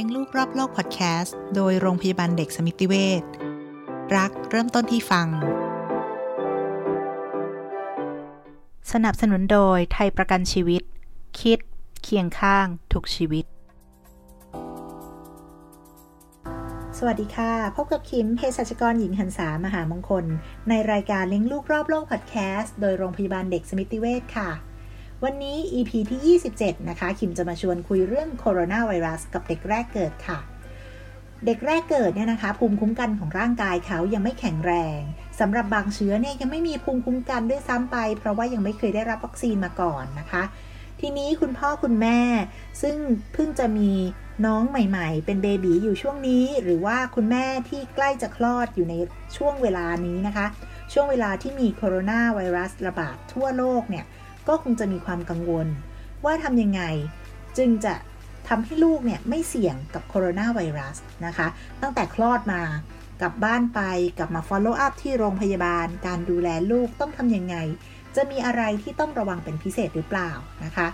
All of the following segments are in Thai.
ลี้ยงลูกรอบโลกพอดแคสต์โดยโรงพยาบาลเด็กสมิติเวชรักเริ่มต้นที่ฟัง สนับสนุนโดยไทยประกันชีวิต คิด เคียงข้างทุกชีวิต สวัสดีค่ะ พบกับคิมเภสัชกรหญิงหันษามหามงคล ในรายการเลี้ยงลูกรอบโลกพอดแคสต์โดยโรงพยาบาลเด็กสมิติเวชค่ะ วันนี้ EP ที่ 27 นะคะ คิมจะมาชวนคุยเรื่องโคโรนาไวรัสกับเด็กแรกเกิดค่ะ เด็กแรกเกิดเนี่ยนะคะ ภูมิคุ้มกันของร่างกายเขายังไม่แข็งแรงสำหรับบางเชื้อเนี่ยยังไม่มีภูมิคุ้มกันด้วยซ้ำไป เพราะว่ายังไม่เคยได้รับวัคซีนมาก่อนนะคะ ทีนี้คุณพ่อคุณแม่ ซึ่งเพิ่งจะมีน้องใหม่ ๆ เป็นเบบีอยู่ช่วงนี้ หรือว่าคุณแม่ที่ใกล้จะคลอดอยู่ในช่วงเวลานี้นะคะ ช่วงเวลาที่มีโคโรนาไวรัสระบาดทั่วโลกเนี่ย ก็คงจะมีความกังวล ว่าทำยังไงจึงจะทำให้ลูกเนี่ยไม่เสี่ยงกับโคโรนาไวรัสนะคะ ตั้งแต่คลอดมากลับบ้านไปกลับมา follow up ที่โรงพยาบาล การดูแลลูกต้องทำยังไง จะมีอะไรที่ต้องระวังเป็นพิเศษหรือเปล่านะคะ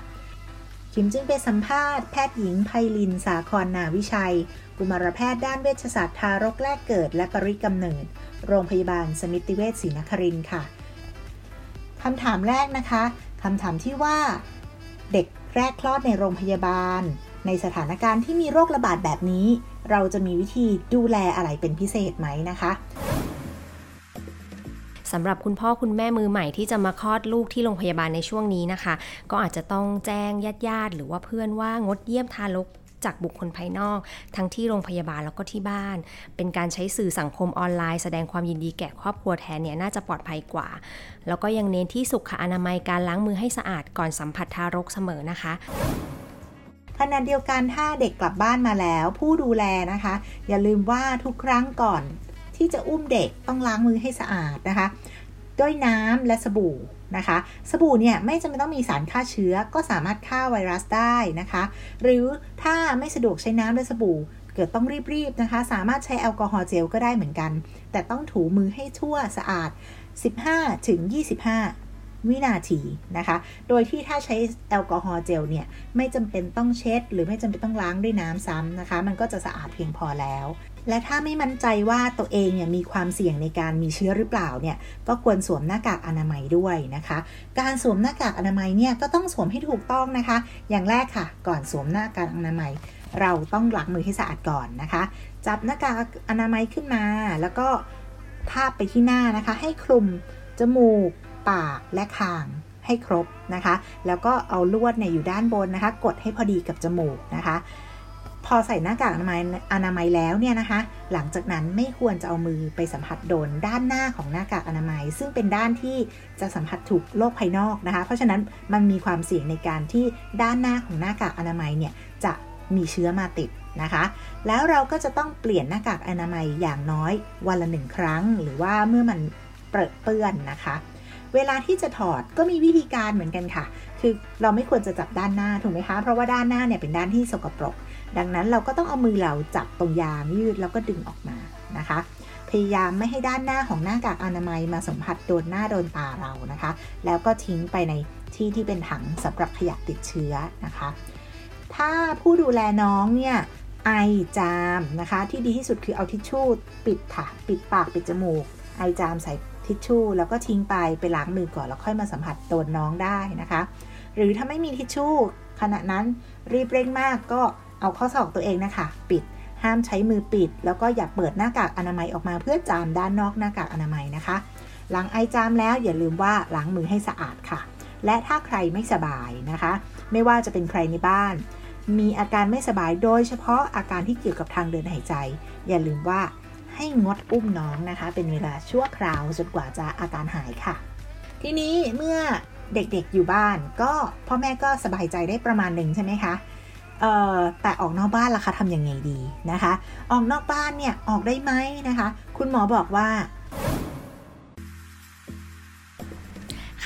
คิมจึงไปสัมภาษณ์แพทย์หญิงไพลิน สาครนาวิชัย กุมารแพทย์ด้านเวชศาสตร์ทารกแรกเกิด และปริกำเนิด โรงพยาบาลสมิติเวชศรีนครินทร์ค่ะคำถามแรกนะคะ คำถามที่ว่า เด็กแรกคลอดในโรงพยาบาล ในสถานการณ์ที่มีโรคระบาดแบบนี้ เราจะมีวิธีดูแลอะไรเป็นพิเศษไหมนะคะสำหรับคุณพ่อคุณแม่มือใหม่ที่จะมาคลอดลูกที่โรงพยาบาลในช่วงนี้นะคะ ก็อาจจะต้องแจ้งญาติญาติหรือว่าเพื่อนว่างดเยี่ยมทารก จากบุคคลภายนอก ทั้งที่โรงพยาบาลแล้วก็ที่บ้าน เป็นการใช้สื่อสังคมออนไลน์แสดงความยินดีแก่ครอบครัวแทนเนี่ยน่าจะปลอดภัยกว่า แล้วก็ยังเน้นที่สุขอนามัยการล้างมือให้สะอาดก่อนสัมผัสทารกเสมอนะคะขณะเดียวกันถ้าเด็กกลับบ้านมาแล้ว ผู้ดูแลนะคะ อย่าลืมว่าทุกครั้งก่อนที่จะอุ้มเด็กต้องล้างมือให้สะอาดนะคะ ด้วยน้ำและสบู่ นะคะ สบู่เนี่ยไม่จำเป็นต้องมีสารฆ่าเชื้อก็สามารถฆ่าไวรัสได้นะคะ หรือถ้าไม่สะดวกใช้น้ำและสบู่ เกิดต้องรีบๆนะคะ สามารถใช้แอลกอฮอล์เจลก็ได้เหมือนกัน แต่ต้องถูมือให้ทั่วสะอาด 15ถึง25 วินาทีนะคะ โดยที่ถ้าใช้แอลกอฮอล์เจลเนี่ยไม่จำเป็นต้องเช็ด หรือไม่จำเป็นต้องล้างด้วยน้ำซ้ำนะคะ มันก็จะสะอาดเพียงพอแล้ว และถ้าไม่มั่นใจว่าตัวเองเนี่ยมีความเสี่ยงในการมีเชื้อหรือเปล่าเนี่ยก็ควรสวมหน้ากากอนามัยด้วยนะคะ การสวมหน้ากากอนามัยเนี่ยก็ต้องสวมให้ถูกต้องนะคะ อย่างแรกค่ะ ก่อนสวมหน้ากากอนามัย เราต้องล้างมือให้สะอาดก่อนนะคะ จับหน้ากากอนามัยขึ้นมา แล้วก็ทาบไปที่หน้านะคะ ให้คลุมจมูก ปากและคางให้ครบนะคะ แล้วก็เอาลวดเนี่ยอยู่ด้านบนนะคะ กดให้พอดีกับจมูกนะคะ พอใส่หน้ากากอนามัยอนามัยแล้วเนี่ยนะคะ หลังจากนั้นไม่ควรจะเอามือไปสัมผัสโดนด้านหน้าของหน้ากากอนามัย ซึ่งเป็นด้านที่จะสัมผัสถูกโรคภายนอกนะคะ เพราะฉะนั้นมันมีความเสี่ยงในการที่ด้านหน้าของหน้ากากอนามัยเนี่ยจะมีเชื้อมาติดนะคะ แล้วเราก็จะต้องเปลี่ยนหน้ากากอนามัยอย่างน้อยวันละหนึ่งครั้ง หรือว่าเมื่อมันเปรอะเปื้อนนะคะ เวลาที่จะถอดก็มีวิธีการเหมือนกันค่ะ คือเราไม่ควรจะจับด้านหน้าถูกไหมคะ เพราะว่าด้านหน้าเนี่ยเป็นด้านที่สกปรก ดังนั้นเราก็ต้องเอามือเราจับตรงยางยืดแล้วก็ดึงออกมานะคะ พยายามไม่ให้ด้านหน้าของหน้ากากอนามัยมาสัมผัสโดนหน้าโดนตาเรานะคะ แล้วก็ทิ้งไปในที่ที่เป็นถังสำหรับขยะติดเชื้อนะคะ ถ้าผู้ดูแลน้องเนี่ยไอจามนะคะ ที่ดีที่สุดคือเอาทิชชู่ปิดค่ะ ปิดปากปิดจมูก ไอจามใส่ทิชชู่แล้วก็ทิ้งไปไปล้างมือก่อนแล้วค่อยมาสัมผัสโดนน้องได้นะคะ หรือถ้าไม่มีทิชชู่ขณะนั้นรีบเร่งมากก็ เอาข้อศอกตัวเองนะคะ ปิด ห้ามใช้มือปิด แล้วก็อย่าเปิดหน้ากากอนามัยออกมาเพื่อจามด้านนอกหน้ากากอนามัยนะคะหลังไอจามแล้วอย่าลืมว่าล้างมือให้สะอาดค่ะ และถ้าใครไม่สบายนะคะ ไม่ว่าจะเป็นใครในบ้าน มีอาการไม่สบายโดยเฉพาะอาการที่เกี่ยวกับทางเดินหายใจ อย่าลืมว่าให้งดอุ้มน้องนะคะ เป็นเวลาชั่วคราวจนกว่าจะอาการหายค่ะ ทีนี้เมื่อเด็กๆอยู่บ้าน ก็พ่อแม่ก็สบายใจได้ประมาณหนึ่งใช่ไหมคะ แต่ออกนอกบ้านล่ะคะทำยังไงดีนะคะ ออกนอกบ้านเนี่ยออกได้ไหมนะคะ คุณหมอบอกว่า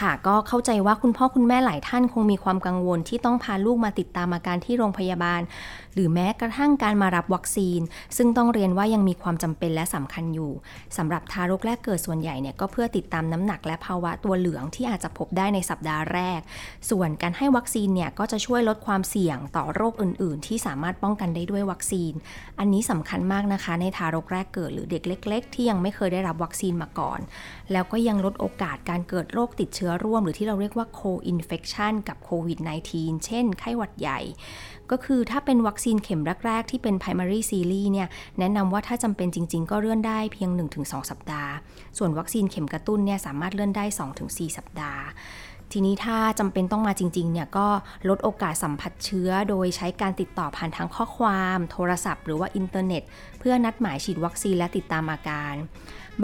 ค่ะ ก็เข้าใจว่าคุณพ่อคุณแม่หลายท่านคงมีความกังวลที่ต้องพาลูกมาติดตามอาการที่โรงพยาบาล หรือแม้กระทั่งการมารับวัคซีน ซึ่งต้องเรียนว่ายังมีความจำเป็นและสำคัญอยู่สำหรับทารกแรกเกิดส่วนใหญ่เนี่ยก็เพื่อติดตามน้ำหนักและภาวะตัวเหลืองที่อาจจะพบได้ในสัปดาห์แรก ส่วนการให้วัคซีนเนี่ยก็จะช่วยลดความเสี่ยงต่อโรคอื่น ๆ ที่สามารถป้องกันได้ด้วยวัคซีน อันนี้สำคัญมากนะคะ ในทารกแรกเกิดหรือเด็กเล็ก ๆ ที่ยังไม่เคยได้รับวัคซีนมาก่อน แล้วก็ยังลดโอกาสการเกิดโรคติดเชื้อร่วมหรือที่เราเรียกว่า co-infection กับโควิด -19 เช่น ไข้หวัดใหญ่ ก็คือถ้าเป็นวัคซีนเข็มแรก ๆ ที่เป็น primary series เนี่ย แนะนำว่าถ้าจำเป็นจริง ๆ ก็เลื่อนได้เพียง 1-2 สัปดาห์ ส่วนวัคซีนเข็มกระตุ้นเนี่ยสามารถเลื่อนได้ 2-4 สัปดาห์ทีนี้ถ้าจำเป็นต้องมาจริงๆเนี่ยก็ลดโอกาสสัมผัสเชื้อ โดยใช้การติดต่อผ่านทางข้อความ โทรศัพท์ หรือว่าอินเทอร์เน็ต เพื่อนัดหมายฉีดวัคซีนและติดตามอาการ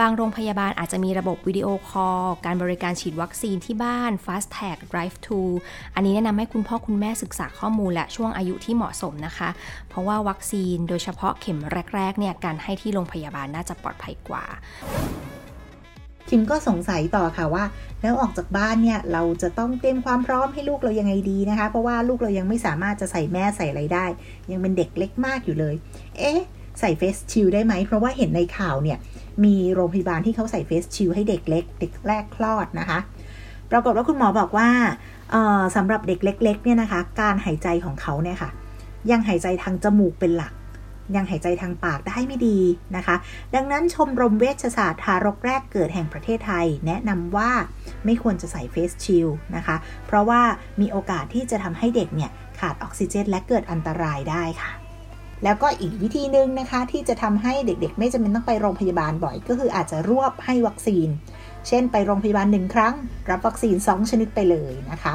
บางโรงพยาบาลอาจจะมีระบบ video call การบริการฉีดวัคซีนที่บ้าน Fast Track Drive Thru อันนี้แนะนำให้คุณพ่อคุณแม่ศึกษาข้อมูลและช่วงอายุที่เหมาะสมนะคะ เพราะว่าวัคซีนโดยเฉพาะเข็มแรกๆเนี่ยการให้ที่โรงพยาบาลน่าจะปลอดภัยกว่าคิมก็สงสัยต่อค่ะว่า แล้วออกจากบ้านเนี่ยเราจะต้องเตรียมความพร้อมให้ลูกเรายังไงดีนะคะ เพราะว่าลูกเรายังไม่สามารถจะใส่แม่ใส่อะไรได้ ยังเป็นเด็กเล็กมากอยู่เลย เอ๊ะ ใส่เฟสชิลได้ไหม เพราะว่าเห็นในข่าวเนี่ย มีโรงพยาบาลที่เขาใส่เฟสชิลให้เด็กเล็ก เด็กแรกคลอดนะคะ ปรากฏว่าคุณหมอบอกว่าสำหรับเด็กเล็ก ๆ เนี่ยนะคะ การหายใจของเขาเนี่ยค่ะ ยังหายใจทางจมูกเป็นหลัก ยังหายใจทางปากได้ไม่ดีนะคะ ดังนั้นชมรมเวชศาสตร์ทารกแรกเกิดแห่งประเทศไทย แนะนำว่าไม่ควรจะใส่เฟสชิลนะคะ เพราะว่ามีโอกาสที่จะทำให้เด็กเนี่ยขาดออกซิเจน และเกิดอันตรายได้ค่ะ แล้วก็อีกวิธีหนึ่งนะคะ ที่จะทำให้เด็กๆ ไม่จำเป็นต้องไปโรงพยาบาลบ่อย ก็คืออาจจะรวบให้วัคซีน เช่น ไปโรงพยาบาลหนึ่งครั้ง รับวัคซีน 2 ชนิดไปเลยนะคะ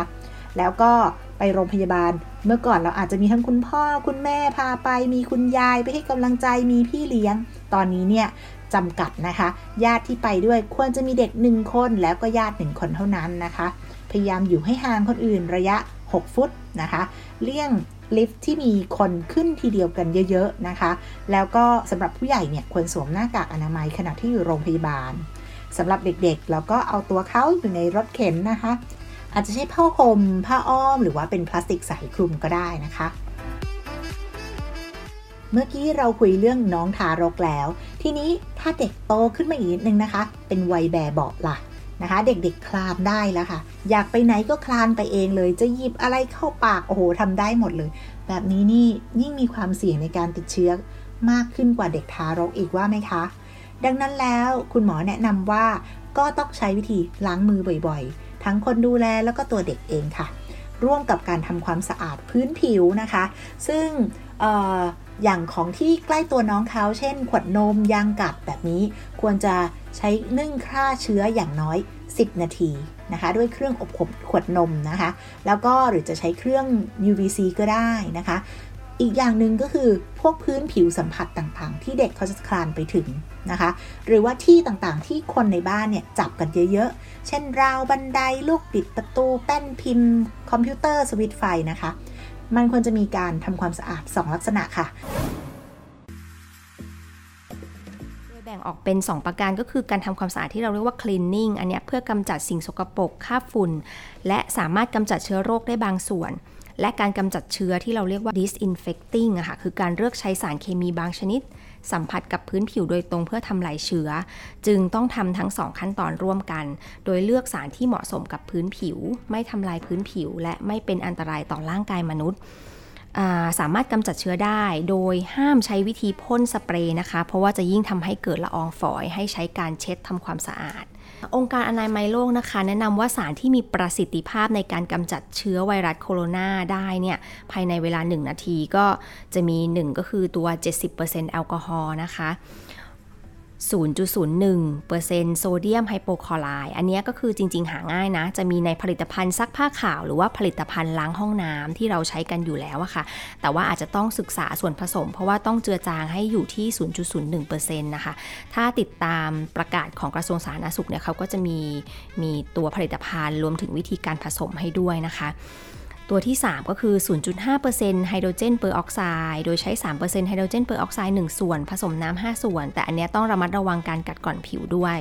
แล้วก็ไปโรงพยาบาลเมื่อก่อนเราอาจจะมีทั้งคุณพ่อคุณแม่พาไป มีคุณยายไปให้กำลังใจมีพี่เลี้ยง ตอนนี้เนี่ยจำกัดนะคะ ญาติที่ไปด้วยควรจะมีเด็กหนึ่งคนแล้วก็ญาติหนึ่งคนเท่านั้นนะคะ พยายามอยู่ให้ห่างคนอื่นระยะ 6 ฟุตนะคะ เลี่ยง ลิฟท์ที่มีคนขึ้นทีเดียวกันเยอะๆนะคะ แล้วก็สำหรับผู้ใหญ่เนี่ยควรสวมหน้ากากอนามัยขณะที่อยู่โรงพยาบาลสำหรับเด็กๆ แล้วก็เอาตัวเขาอยู่ในรถเข็นนะคะ อาจจะใช้ผ้าห่มผ้าอ้อม หรือว่าเป็นพลาสติกใสคลุมก็ได้นะคะ เมื่อกี้เราคุยเรื่องน้องทารกแล้ว ทีนี้ถ้าเด็กโตขึ้นมาอีกนิดนึงนะคะ เป็นวัยแบบเบาะล่ะ นะคะ เด็กๆคลานได้แล้วค่ะ อยากไปไหนก็คลานไปเองเลย จะหยิบอะไรเข้าปาก โอ้โหทำได้หมดเลย แบบนี้นี่ยิ่งมีความเสี่ยงในการติดเชื้อมากขึ้นกว่าเด็กทารกอีกว่าไหมคะ ดังนั้นแล้วคุณหมอแนะนำว่าก็ต้องใช้วิธีล้างมือบ่อยๆ ทั้งคนดูแลแล้วก็ตัวเด็กเองค่ะ ร่วมกับการทำความสะอาดพื้นผิวนะคะ ซึ่ง อย่างของที่ใกล้ตัวน้องเขาเช่น ขวดนมยางกัดแบบนี้ ควรจะใช้นึ่งฆ่าเชื้ออย่างน้อย 10 นาทีนะคะ ด้วยเครื่องอบขวดนมนะคะ แล้วก็หรือจะใช้เครื่อง UVC ก็ได้นะคะ อีกอย่างหนึ่งก็คือพวกพื้นผิวสัมผัสต่างๆ ที่เด็กเขาจะคลานไปถึงนะคะ หรือว่าที่ต่างๆ ที่คนในบ้านเนี่ยจับกันเยอะๆ เช่นราวบันไดลูกปิดประตูแป้นพิมพ์ คอมพิวเตอร์สวิตช์ไฟนะคะ มันควรจะมีการทำความสะอาด 2 ลักษณะค่ะแบ่งออกเป็น 2 ประการก็คือการทำความสะอาดที่เราเรียกว่า cleaning อันนี้เพื่อกำจัดสิ่งสกปรกคราบฝุ่น และสามารถกำจัดเชื้อโรคได้บางส่วน และการกำจัดเชื้อที่เราเรียกว่า disinfecting อะค่ะคือการเลือกใช้สารเคมีบางชนิด สัมผัสกับพื้นผิวโดยตรงเพื่อทำลายเชื้อ จึงต้องทำทั้งสองขั้นตอนร่วมกัน โดยเลือกสารที่เหมาะสมกับพื้นผิว ไม่ทำลายพื้นผิว และไม่เป็นอันตรายต่อร่างกายมนุษย์สามารถกำจัดเชื้อได้โดยห้ามใช้วิธีพ่นสเปรย์นะคะ เพราะว่าจะยิ่งทำให้เกิดละอองฝอยให้ใช้การเช็ดทำความสะอาด องค์การอนามัยโลกนะคะ แนะนำว่าสารที่มีประสิทธิภาพในการกำจัดเชื้อไวรัสโคโรนาได้เนี่ยภายในเวลา 1 นาทีก็จะมี 1 ก็คือตัว 70%แอลกอฮอล์นะคะ 0.01%โซเดียมไฮโปคลอไรด์อันนี้ก็คือจริง ๆ หาง่ายนะ จะมีในผลิตภัณฑ์ซักผ้าขาว หรือว่าผลิตภัณฑ์ล้างห้องน้ำที่เราใช้กันอยู่แล้วอะค่ะ แต่ว่าอาจจะต้องศึกษาส่วนผสม เพราะว่าต้องเจือจางให้อยู่ที่ 0.01%นะคะ ถ้าติดตามประกาศของกระทรวงสาธารณสุขเนี่ยเขาก็จะมีมีตัวผลิตภัณฑ์รวมถึงวิธีการผสมให้ด้วยนะคะ ตัวที่ 3 ก็คือ 0.5%ไฮโดรเจนเปอร์ออกไซด์โดยใช้ 3%ไฮโดรเจนเปอร์ออกไซด์1ส่วน ผสมน้ำ5ส่วน แต่อันนี้ต้องระมัดระวังการกัดกร่อนผิวด้วย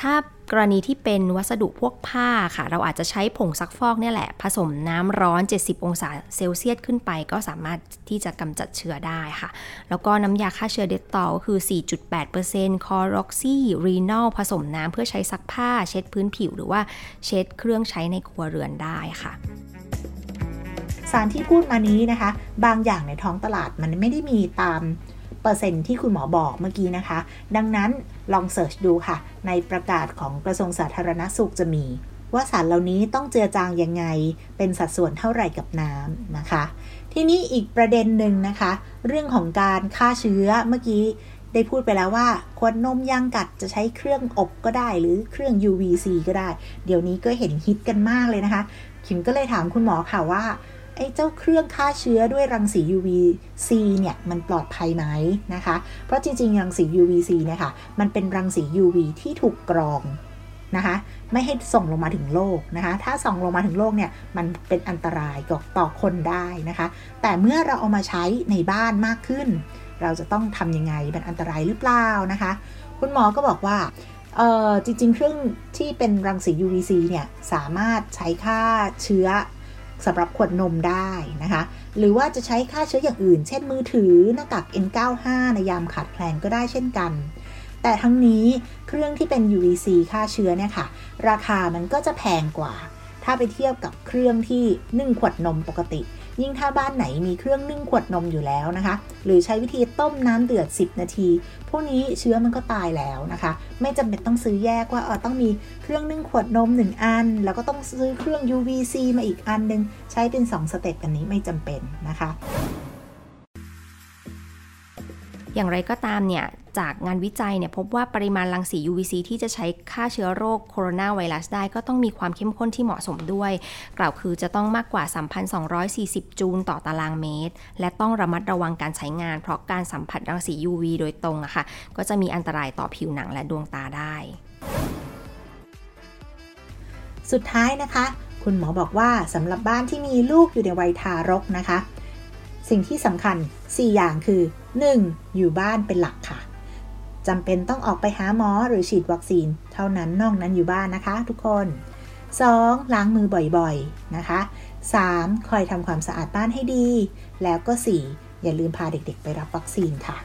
ถ้ากรณีที่เป็นวัสดุพวกผ้าค่ะ เราอาจจะใช้ผงซักฟอกเนี่ยแหละ ผสมน้ำร้อน 70 องศาเซลเซียสขึ้นไป ก็สามารถที่จะกำจัดเชื้อได้ค่ะ แล้วก็น้ำยาฆ่าเชื้อเดตตอลคือ 4.8% chloroxylenol ผสมน้ำเพื่อใช้ซักผ้า เช็ดพื้นผิวหรือว่าเช็ดเครื่องใช้ในครัวเรือนได้ค่ะ สารที่พูดมานี้นะคะ บางอย่างในท้องตลาดมันไม่ได้มีตามเปอร์เซ็นต์ที่คุณหมอบอกเมื่อกี้นะคะ ดังนั้นลอง search ดูค่ะ ในประกาศของกระทรวงสาธารณสุขจะมี ว่าสารเหล่านี้ต้องเจือจางยังไง เป็นสัดส่วนเท่าไหร่กับน้ำนะคะ ทีนี้อีกประเด็นหนึ่งนะคะ เรื่องของการฆ่าเชื้อเมื่อกี้ได้พูดไปแล้วว่าขวดนมย่างกัดจะใช้เครื่องอบก็ได้ หรือเครื่อง UVC ก็ได้ เดี๋ยวนี้ก็เห็นฮิตกันมากเลยนะคะ ขิมก็เลยถามคุณหมอค่ะว่า ไอ้เจ้าเครื่องฆ่าเชื้อด้วยรังสี UVC เนี่ยมันปลอดภัยไหมนะคะ เพราะจริงๆ รังสี UVC เนี่ยค่ะมันเป็นรังสี UV ที่ถูกกรองนะคะไม่ให้ส่งลงมาถึงโลกนะคะ ถ้าส่องลงมาถึงโลกเนี่ยมันเป็นอันตรายต่อคนได้นะคะ แต่เมื่อเราเอามาใช้ในบ้านมากขึ้น เราจะต้องทำยังไงเป็นอันตรายหรือเปล่านะคะ คุณหมอก็บอกว่าเออจริงๆ เครื่องที่เป็นรังสี UVC เนี่ยสามารถใช้ฆ่าเชื้อ สำหรับขวดนมได้นะคะ หรือว่าจะใช้ฆ่าเชื้ออย่างอื่น เช่นมือถือหน้ากาก N95 ในยามขาดแคลนก็ได้เช่นกัน แต่ทั้งนี้เครื่องที่เป็น UVC ฆ่าเชื้อเนี่ยค่ะ ราคามันก็จะแพงกว่า ถ้าไปเทียบกับเครื่องที่นึ่งขวดนมปกติ ยิ่งถ้าบ้านไหนมีเครื่องนึ่งขวดนมอยู่แล้วนะคะ หรือใช้วิธีต้มน้ำเดือด 10 นาที พวกนี้เชื้อมันก็ตายแล้วนะคะ ไม่จำเป็นต้องซื้อแยกว่าเออต้องมีเครื่องนึ่งขวดนม 1 อัน แล้วก็ต้องซื้อเครื่อง UVC มาอีกอันนึง ใช้เป็น 2 สเต็ปอันนี้ไม่จำเป็นนะคะ อย่างไรก็ตามเนี่ย จากงานวิจัยเนี่ยพบว่าปริมาณรังสี UVC ที่จะใช้ฆ่าเชื้อโรคโคโรนาไวรัสได้ก็ต้องมีความเข้มข้นที่เหมาะสมด้วย กล่าวคือจะต้องมากกว่า 3,240 จูลต่อตารางเมตร และต้องระมัดระวังการใช้งาน เพราะการสัมผัสรังสี UV โดยตรงอะค่ะ ก็จะมีอันตรายต่อผิวหนังและดวงตาได้ สุดท้ายนะคะ คุณหมอบอกว่าสำหรับบ้านที่มีลูกอยู่ในวัยทารกนะคะ สิ่งที่สำคัญ 4 อย่างคือ 1. อยู่บ้านเป็นหลักค่ะจำเป็นต้องออกไปหาหมอหรือฉีดวัคซีน เท่านั้นนอกนั้นอยู่บ้านนะคะ ทุกคน 2. ล้างมือบ่อยๆนะคะ 3. คอยทำความสะอาดบ้านให้ดี แล้วก็ 4. อย่าลืมพาเด็กๆ ไปรับวัคซีนค่ะ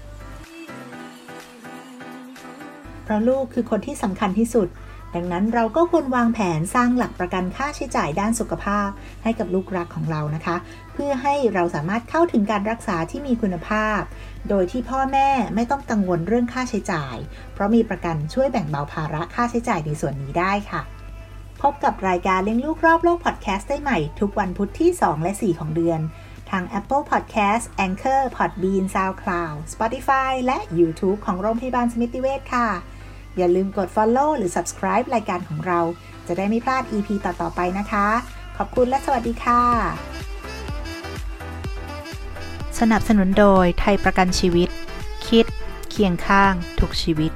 เพราะลูกคือคนที่สำคัญที่สุด ดังนั้นเราก็ควรวางแผนสร้างหลักประกันค่าใช้จ่ายด้านสุขภาพ ให้กับลูกรักของเรานะคะ เพื่อให้เราสามารถเข้าถึงการรักษาที่มีคุณภาพ โดยที่พ่อแม่ไม่ต้องกังวลเรื่องค่าใช้จ่าย เพราะมีประกันช่วยแบ่งเบาภาระค่าใช้จ่ายในส่วนนี้ได้ค่ะ พบกับรายการเลี้ยงลูกรอบโลกพอดแคสต์ได้ใหม่ทุกวันพุธที่ 2 และ 4 ของเดือน ทาง Apple Podcast Anchor Podbean SoundCloud Spotify และ YouTube ของโรงพยาบาลสมิติเวชค่ะ อย่าลืมกด Follow หรือ Subscribe รายการของเรา จะได้ไม่พลาด EP ต่อ ๆ ไปนะคะ ขอบคุณและสวัสดีค่ะ สนับสนุนโดยไทยประกันชีวิต คิด เคียงข้าง ทุกชีวิต